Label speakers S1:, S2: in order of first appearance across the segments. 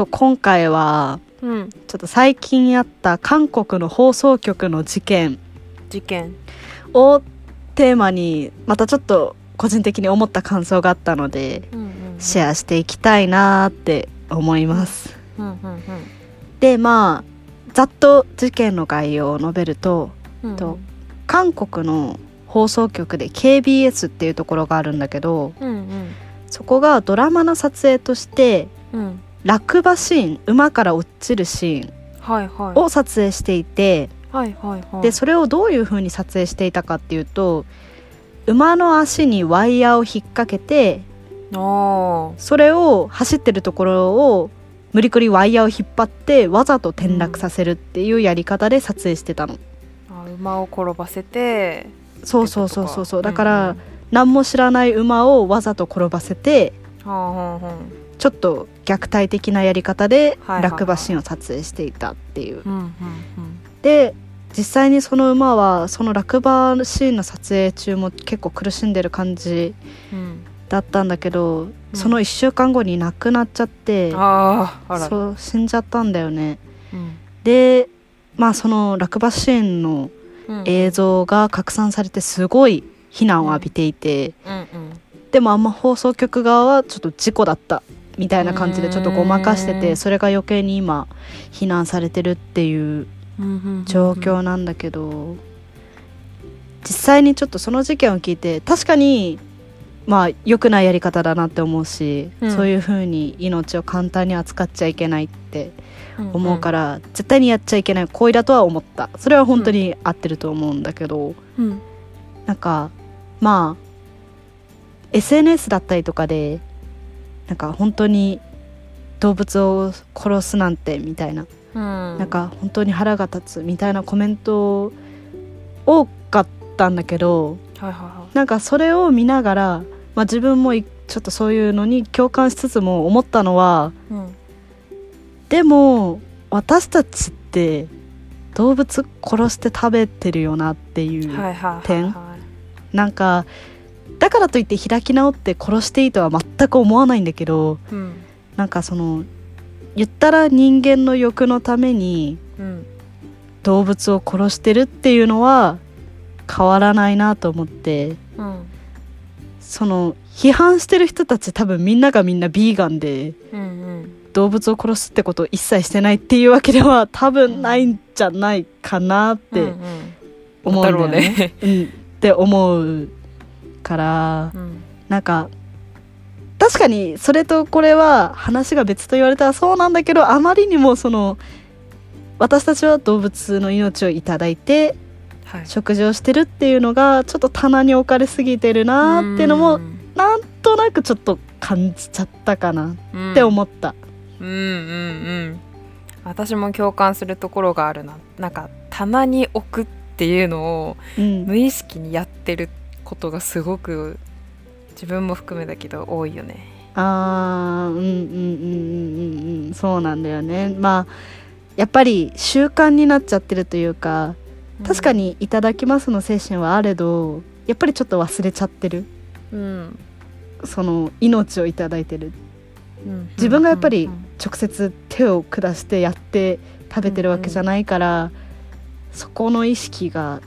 S1: と今回は
S2: うん。
S1: ちょっと最近あった韓国の放送局の事件。
S2: 事件。
S1: をテーマにまたちょっと個人的に思った感想があったので
S2: うんうん
S1: シェアしていきたいなーって思います。
S2: うんうん
S1: でまあざっと事件の概要を述べると
S2: うん
S1: と韓国の放送局で KBS っていうところがあるんだけど
S2: うんうん。
S1: そこがドラマの撮影として
S2: うん
S1: 落馬シーン馬から落ちるシーン
S2: はいはい。
S1: を撮影していて
S2: はいはいはい。
S1: でそれをどういう風に撮影していたかっていうと馬の足にワイヤーを引っ掛けて
S2: あ
S1: それを走ってるところを無理くりワイヤーを引っ張ってわざと転落させるっていうやり方で撮影してたの、
S2: ーあ馬を転ばせて。
S1: そうそうそうそうそう。だから、
S2: うん
S1: 何も知らない馬をわざと転ばせて
S2: うんはあはあ。は
S1: ちょっと虐待的なやり方で落馬シーンを撮影していたっていう、で実際にその馬はその落馬シーンの撮影中も結構苦しんでる感じ
S2: うんうん
S1: だったんだけど、その1週間後に亡くなっちゃって、
S2: あああら。
S1: そう死んじゃったんだよね。
S2: うん。
S1: でまあその落馬シーンの
S2: うん。
S1: 映像が拡散されてすごい非難を浴びていて、
S2: うんうん。
S1: でもあんま放送局側はちょっと事故だったみたいな感じでちょっとごまかして
S2: うん
S1: てそれが余計に今非難されてるっていう
S2: うんうん
S1: 状況なんだけど実際にちょっとその事件を聞いて確かにまあ良くないやり方だなって思うし、
S2: うん。
S1: そういう風に命を簡単に扱っちゃいけないって思うか
S2: ら
S1: ら、絶対にやっちゃいけない行為だとは思った。それは本当に合ってると思うんだけど、
S2: うん。
S1: なんかまあ SNS だったりとかでなんか本当に動物を殺すなんてみたいな、
S2: うん。
S1: なんか本当に腹が立つみたいなコメント多かったんだけど
S2: はいはいは
S1: なんかそれを見ながら、まあ、自分もいちょっとそういうのに共感しつつも思ったのはい
S2: うん。
S1: でも私たちって動物殺して食べてるよなっていう、
S2: はいはいはい
S1: 点
S2: はい。
S1: なんかだからといって開き直って殺していいとは全く思わないんだけど
S2: うん。
S1: なんかその言ったら人間の欲のために
S2: うん。
S1: 動物を殺してるっていうのは変わらないなと思って
S2: うん
S1: その批判してる人たち多分みんながみんなビーガンで
S2: うんうん。
S1: 動物を殺すってことを一切してないっていうわけでは多分ないんじゃないかなって
S2: うんうん。
S1: 思うんだよね。
S2: だろうね。
S1: うん、って思うから
S2: うん。
S1: なんか確かにそれとこれは話が別と言われたらそうなんだけどあまりにもその私たちは動物の命をいただいて
S2: はい。
S1: 食事をしてるっていうのがちょっと棚に置かれすぎてるなーっていうのもなんとなくちょっと感じちゃったかな
S2: うん。
S1: って思った。
S2: うんうんうん。私も共感するところがあるな。なんか棚に置くっていうのを
S1: うん。
S2: 無意識にやってることがすごく自分も含めだけど多いよね。
S1: あーうんうんうんうんうんうん。そうなんだよね。まあやっぱり習慣になっちゃってるというか確かに「いただきます」の精神はあれどやっぱりちょっと忘れちゃってる。
S2: うん。
S1: その命をいただいてる。
S2: うん
S1: 自分がやっぱり
S2: うん
S1: 直接手を下してやって食べてるわけじゃないから、そこの意識が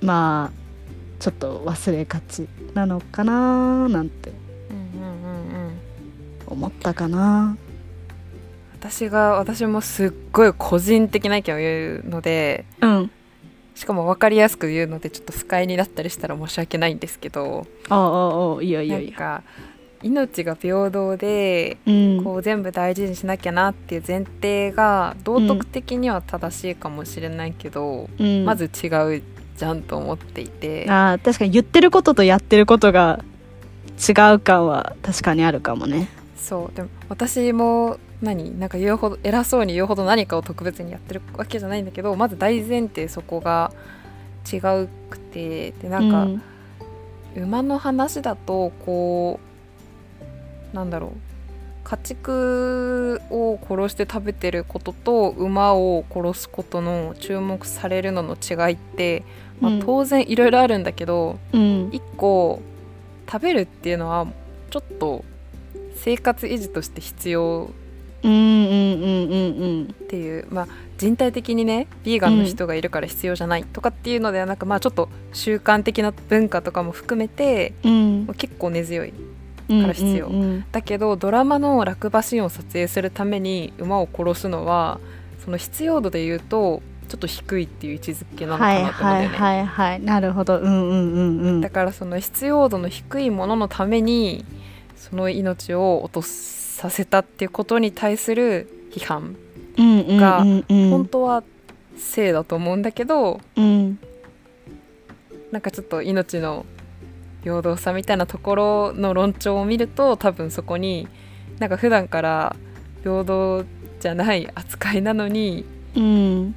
S1: まあちょっと忘れがちなのかななんて。思ったかな。
S2: 私が私もすっごい個人的な意見を言うので
S1: うん。
S2: しかも分かりやすく言うのでちょっと不快になったりしたら申し訳ないんですけど
S1: ああああいいよいいよいいよ。
S2: なんか命が平等で
S1: うん。
S2: こう全部大事にしなきゃなっていう前提が道徳的には正しいかもしれないけど、
S1: うん。
S2: まず違うじゃんと思っていて。
S1: あー確かに言ってることとやってることが違う感は確かにあるかもね。
S2: そう。でも私も何なんか言うほど偉そうに言うほど何かを特別にやってるわけじゃないんだけどまず大前提そこが違うくてでなんか、
S1: うん。
S2: 馬の話だとこうなんだろう家畜を殺して食べてることと馬を殺すことの注目されるのの違いって、まあ
S1: うん。
S2: 当然いろいろあるんだけど
S1: うん。
S2: 一個食べるっていうのはちょっと生活維持として必要っていう、まあ、人体的にねビーガンの人がいるから必要じゃないとかっていうのではなく、まあ、ちょっと習慣的な文化とかも含めて
S1: うん。
S2: 結構根強い。
S1: うん
S2: から必要。だけどドラマの落馬シーンを撮影するために馬を殺すのはその必要度で言うとちょっと低いっていう位置づけなのか
S1: はい
S2: なと思うんだよね、
S1: はいはいはいなるほど。うんうんうんうん。
S2: だからその必要度の低いもののためにその命を落とさせたっていうことに対する批判、が本当は正だと思うんだけど
S1: うん。
S2: なんかちょっと命の平等さみたいなところの論調を見ると多分そこになんか普段から平等じゃない扱いなのに
S1: うん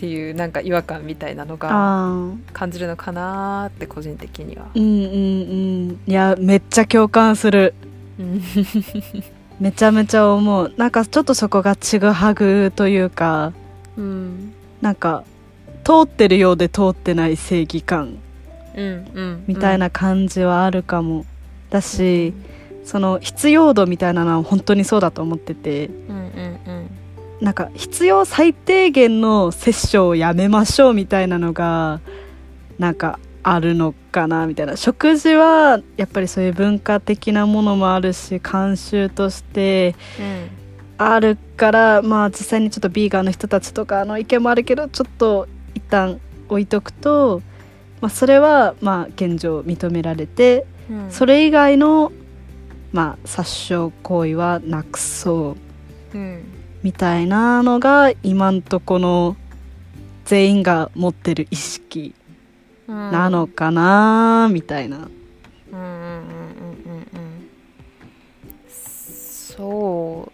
S2: っていうなんか違和感みたいなのが感じるのかなーって個人的には。
S1: うんうんうん。いやめっちゃ共感する。
S2: うん
S1: めちゃめちゃ思う。なんかちょっとそこがちぐはぐというか
S2: うん。
S1: なんか通ってるようで通ってない正義感みたいな感じはあるかも、だしその必要度みたいなのは本当にそうだと思ってて。
S2: うんうんうん。
S1: なんか必要最低限の摂取をやめましょうみたいなのがなんかあるのかなみたいな。食事はやっぱりそういう文化的なものもあるし慣習として
S2: うん。
S1: あるからまあ実際にちょっとビーガンの人たちとかの意見もあるけどちょっと一旦置いとくと、まあ、それはまあ現状認められて
S2: うん。
S1: それ以外のまあ殺傷行為はなくそう。
S2: うん。
S1: みたいなのが今んとこの全員が持ってる意識なのかなみたいな。
S2: うんうんうんうんうんうん。そ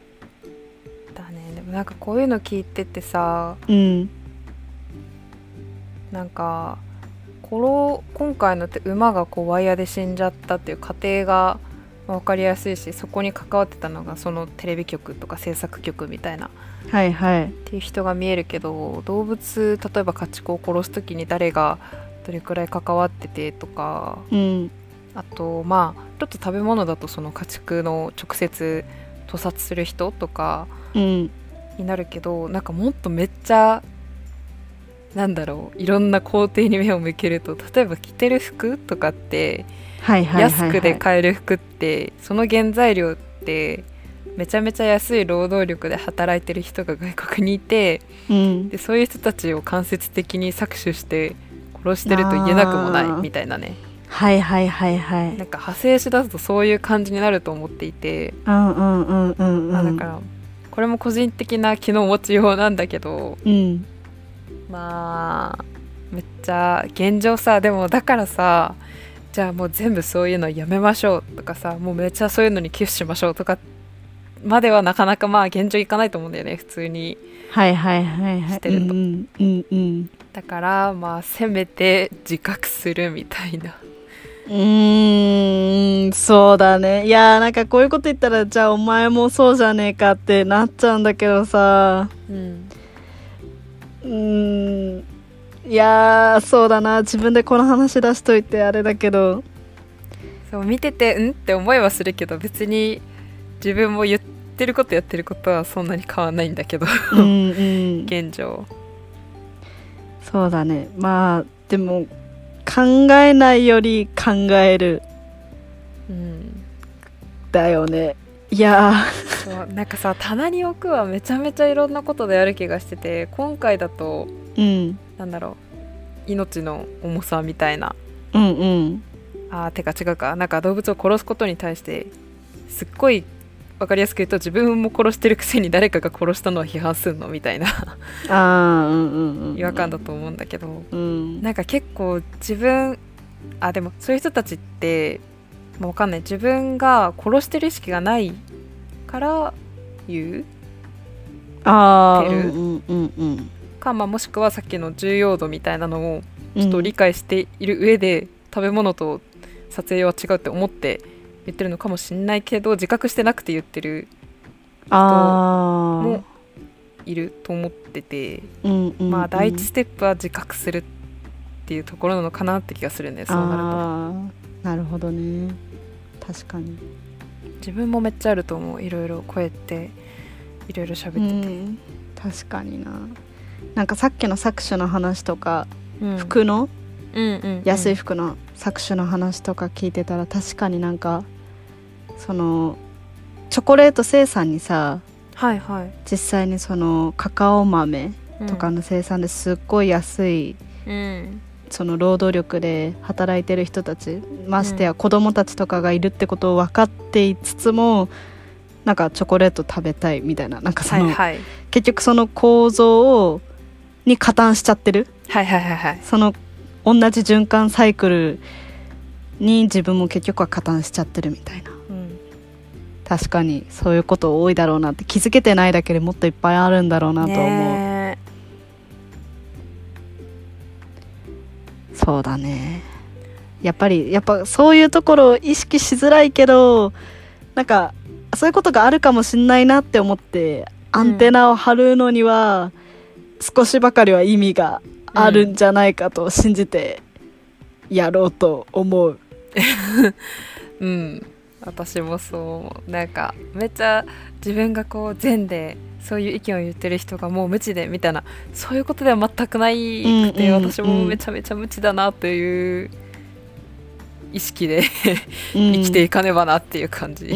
S2: うだね。でもなんかこういうの聞いててさ
S1: うん。
S2: なんか今回のって馬がこうワイヤーで死んじゃったっていう過程が分かりやすいしそこに関わってたのがそのテレビ局とか制作局みたいなっ
S1: はいはい。
S2: ていう人が見えるけど動物例えば家畜を殺す時に誰がどれくらい関わっててとか
S1: うん
S2: あとまあちょっと食べ物だとその家畜の直接屠殺する人とか
S1: うん
S2: になるけどなんかもっとめっちゃなんだろういろんな工程に目を向けると例えば着てる服とかって
S1: はいはいはい、はい。
S2: 安くで買える服ってその原材料ってめちゃめちゃ安い労働力で働いてる人が外国にいて
S1: うん
S2: でそういう人たちを間接的に搾取して殺してると言えなくもないみたいなね
S1: はいはいはいはい。
S2: なんか派生しだすとそういう感じになると思っていて、
S1: うんうんうんうんうん。
S2: まあだからこれも個人的な気の持ちようなんだけど
S1: うん
S2: まあめっちゃ現状さでもだからさじゃあもう全部そういうのやめましょうとかさもうめっちゃそういうのに寄付しましょうとかまではなかなかまあ現状いかないと思うんだよね普通に
S1: はいはいはいはい。
S2: してると
S1: うんうんうん。
S2: だからまあせめて自覚するみたいな
S1: うーん、そうだね。いやーなんかこういうこと言ったら、じゃあお前もそうじゃねえかってなっちゃうんだけどさ。
S2: うん
S1: うーん。いやー、そうだな。自分でこの話出しといてあれだけど。
S2: そう見ててうんって思いはするけど別に自分も言ってることやってることはそんなに変わんないんだけど
S1: うんうん。
S2: 現状
S1: そうだね。まあ、でも、考えないより考える。
S2: うん
S1: だよね。いや
S2: そうなんかさ棚に置くはめちゃめちゃいろんなことである気がしてて今回だと
S1: ー、うん。
S2: なんだろう命の重さみたいな
S1: うんうん。
S2: あーてか違うかなんか動物を殺すことに対してすっごい分かりやすく言うと自分も殺してるくせに誰かが殺したのは批判すんのみたいな
S1: ああ、うんうんうん。
S2: 違和感だと思うんだけど
S1: うん。
S2: なんか結構自分あでもそういう人たちってもう分かんない自分が殺してる意識がないから言う
S1: あ
S2: てる。
S1: んうんうんうん。
S2: か、まあ、もしくはさっきの重要度みたいなのを
S1: ち
S2: ちょっと理解している上で、食べ物と撮影は違うって思って言ってるのかもしんないけど自覚してなくて言ってる
S1: あ
S2: もいると思ってて、
S1: あ、うんうんうん、
S2: まあ第一ステップは自覚するっていうところなのかなって気がするんでそうなると。
S1: なるほどね。確かに
S2: 自分もめっちゃあると思う。いろいろこうやっていろいろ喋ってて、
S1: うん確かにな。なんかさっきの搾取の話とか、
S2: うん。
S1: 服の？
S2: うんうんうん。
S1: 安い服の搾取の話とか聞いてたら確かになんかそのチョコレート生産にさ
S2: はいはい。
S1: 実際にそのカカオ豆
S2: うん
S1: とかの生産ですっごい安い、
S2: うん
S1: その労働力で働いてる人たちましてや子供たちとかがいるってことを分かっていつつもなんかチョコレート食べたいみたいななんかその、
S2: はいはい。
S1: 結局その構造をに加担しちゃってる。
S2: はいはいはいはい。
S1: その同じ循環サイクルに自分も結局は加担しちゃってるみたいな。
S2: うん。
S1: 確かにそういうこと多いだろうなって気づけてないだけでもっといっぱいあるんだろうなと思う、そうだね。やっぱりやっぱそういうところを意識しづらいけどなんかそういうことがあるかもしんないなって思ってアンテナを張るのには、少しばかりは意味があるんじゃないかと信じてやろうと思う、
S2: うん。私もそう思う。なんかめっちゃ自分がこう善でそういう意見を言ってる人がもう無知でみたいなそういうことでは全くないくて、
S1: うんうんうん
S2: 私もめちゃめちゃ無知だなという意識で
S1: うん
S2: 生きていかねばなっていう感じ、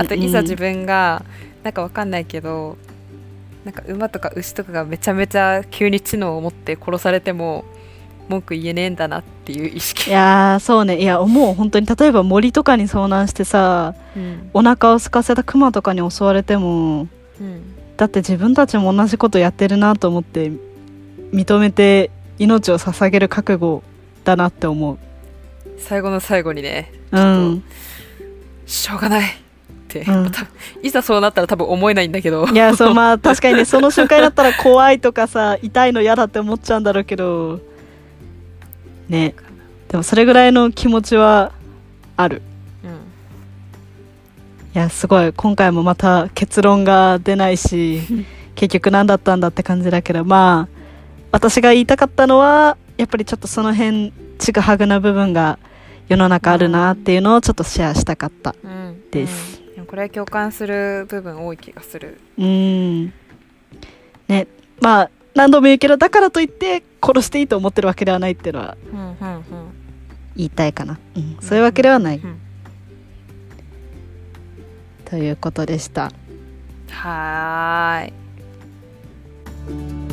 S2: あといざ自分がなんかわかんないけどなんか馬とか牛とかがめちゃめちゃ急に知能を持って殺されても文句言えねえんだなっていう意識
S1: いやーそうねいや思う本当に例えば森とかに遭難してさ
S2: うん
S1: お腹を空かせたクマとかに襲われても
S2: うん
S1: だって自分たちも同じことやってるなと思って認めて命を捧げる覚悟だなって思う。
S2: 最後の最後にね
S1: うん。
S2: しょうがないって、
S1: うん。
S2: いざそうなったら多分思えないんだけど。
S1: いやそうまあ 確かにねその瞬間になったら怖いとかさ痛いの嫌だって思っちゃうんだろうけど。ね。でもそれぐらいの気持ちはあるやすごい。今回もまた結論が出ないし 結局何だったんだって感じだけどまあ私が言いたかったのはやっぱりちょっとその辺ちぐはぐな部分が世の中あるなっていうのをちょっとシェアしたかった
S2: うん
S1: です。
S2: うん。でもこれは共感する部分多い気がする。
S1: うん。ね。まあ何度も言うけどだからといって殺していいと思ってるわけではないっていうのは
S2: うんうんうん。
S1: 言いたいかな、うん、そういうわけではない、
S2: うん
S1: ということでした。
S2: はーい。